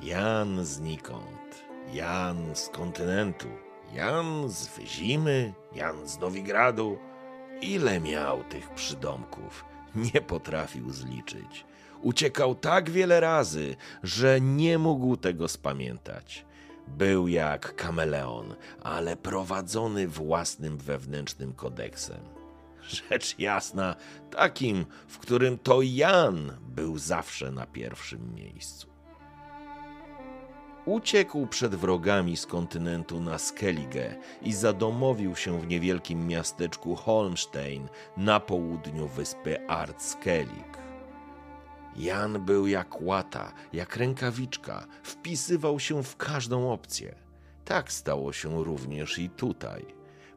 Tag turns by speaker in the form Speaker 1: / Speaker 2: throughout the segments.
Speaker 1: Jan znikąd, Jan z kontynentu, Jan z Wyzimy, Jan z Nowigradu. Ile miał tych przydomków, nie potrafił zliczyć. Uciekał tak wiele razy, że nie mógł tego spamiętać. Był jak kameleon, ale prowadzony własnym wewnętrznym kodeksem. Rzecz jasna, takim, w którym to Jan był zawsze na pierwszym miejscu. Uciekł przed wrogami z kontynentu na Skellige i zadomowił się w niewielkim miasteczku Holmstein na południu wyspy Artskellig. Jan był jak łata, jak rękawiczka, wpisywał się w każdą opcję. Tak stało się również i tutaj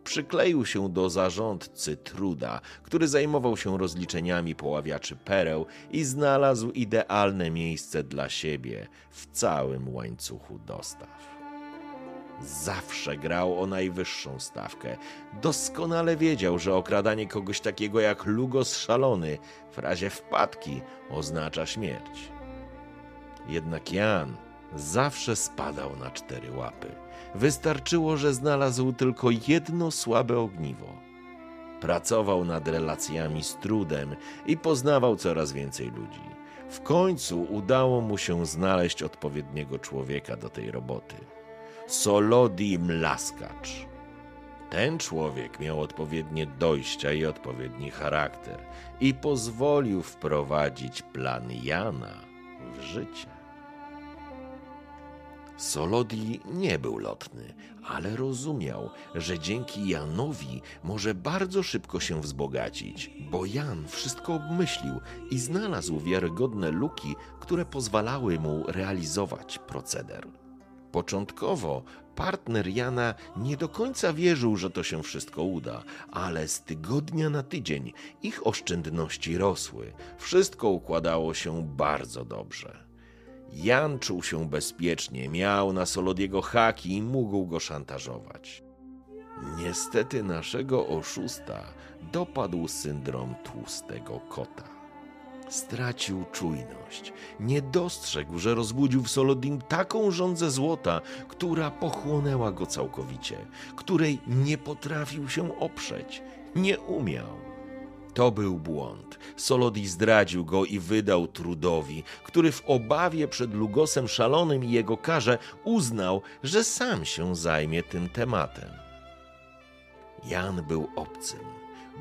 Speaker 1: przykleił się do zarządcy Truda, który zajmował się rozliczeniami poławiaczy pereł i znalazł idealne miejsce dla siebie w całym łańcuchu dostaw. Zawsze grał o najwyższą stawkę. Doskonale wiedział, że okradanie kogoś takiego jak Lugos szalony w razie wpadki oznacza śmierć. Jednak Jan zawsze spadał na cztery łapy. Wystarczyło, że znalazł tylko jedno słabe ogniwo. Pracował nad relacjami z trudem i poznawał coraz więcej ludzi. W końcu udało mu się znaleźć odpowiedniego człowieka do tej roboty. Solodi Mlaskacz. Ten człowiek miał odpowiednie dojścia i odpowiedni charakter i pozwolił wprowadzić plan Jana w życie. Solodi nie był lotny, ale rozumiał, że dzięki Janowi może bardzo szybko się wzbogacić, bo Jan wszystko obmyślił i znalazł wiarygodne luki, które pozwalały mu realizować proceder. Początkowo partner Jana nie do końca wierzył, że to się wszystko uda, ale z tygodnia na tydzień ich oszczędności rosły. Wszystko układało się bardzo dobrze. Jan czuł się bezpiecznie, miał na Solodiego haki i mógł go szantażować. Niestety naszego oszusta dopadł syndrom tłustego kota. Stracił czujność. Nie dostrzegł, że rozbudził w Solodim taką żądzę złota, która pochłonęła go całkowicie, której nie potrafił się oprzeć, nie umiał. To był błąd. Solodi zdradził go i wydał Trudowi, który w obawie przed Lugosem szalonym i jego karze uznał, że sam się zajmie tym tematem. Jan był obcym.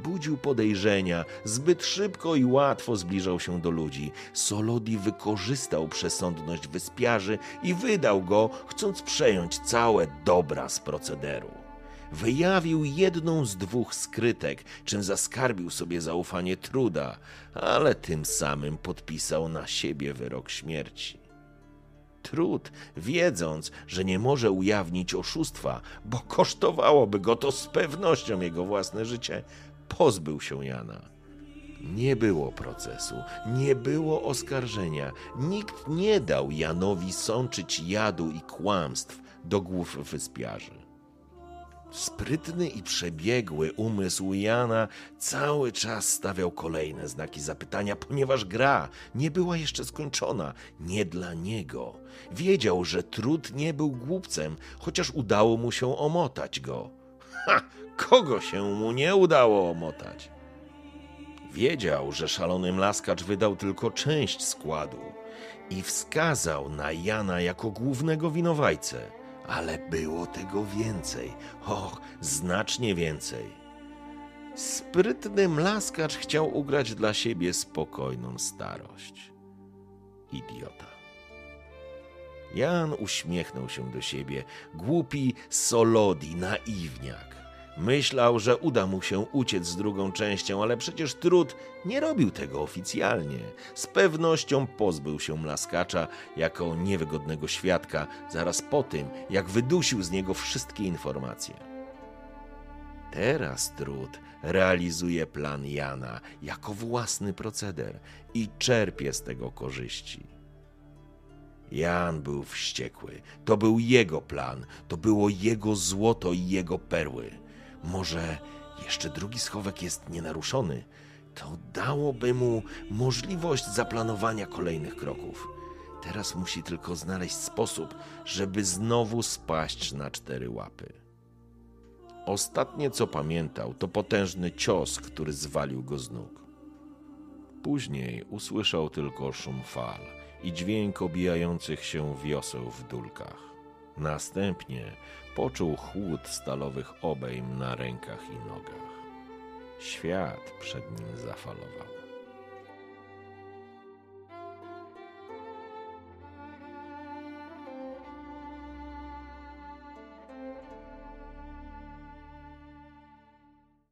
Speaker 1: Budził podejrzenia, zbyt szybko i łatwo zbliżał się do ludzi. Solodi wykorzystał przesądność wyspiarzy i wydał go, chcąc przejąć całe dobra z procederu wyjawił jedną z dwóch skrytek, czym zaskarbił sobie zaufanie Truda, ale tym samym podpisał na siebie wyrok śmierci. Trud, wiedząc, że nie może ujawnić oszustwa, bo kosztowałoby go to z pewnością jego własne życie, pozbył się Jana. Nie było procesu, nie było oskarżenia. Nikt nie dał Janowi sączyć jadu i kłamstw do głów wyspiarzy. Sprytny i przebiegły umysł Jana cały czas stawiał kolejne znaki zapytania, ponieważ gra nie była jeszcze skończona. Nie dla niego. Wiedział, że trud nie był głupcem, chociaż udało mu się omotać go. Ha! Kogo się mu nie udało omotać? Wiedział, że szalony mlaskacz wydał tylko część składu i wskazał na Jana jako głównego winowajcę ale było tego więcej. Och, znacznie więcej. Sprytny mlaskacz chciał ugrać dla siebie spokojną starość. Idiota. Jan uśmiechnął się do siebie. Głupi Solodi, naiwniak. Myślał, że uda mu się uciec z drugą częścią, ale przecież Trud nie robił tego oficjalnie. Z pewnością pozbył się Mlaskacza jako niewygodnego świadka zaraz po tym, jak wydusił z niego wszystkie informacje. Teraz Trud realizuje plan Jana jako własny proceder i czerpie z tego korzyści. Jan był wściekły. To był jego plan, to było jego złoto i jego perły. Może jeszcze drugi schowek jest nienaruszony. To dałoby mu możliwość zaplanowania kolejnych kroków. Teraz musi tylko znaleźć sposób, żeby znowu spaść na cztery łapy. Ostatnie co pamiętał, to potężny cios, który zwalił go z nóg. Później usłyszał tylko szum fal i dźwięk obijających się wioseł w dulkach. Następnie poczuł chłód stalowych obejm na rękach i nogach. Świat przed nim zafalował.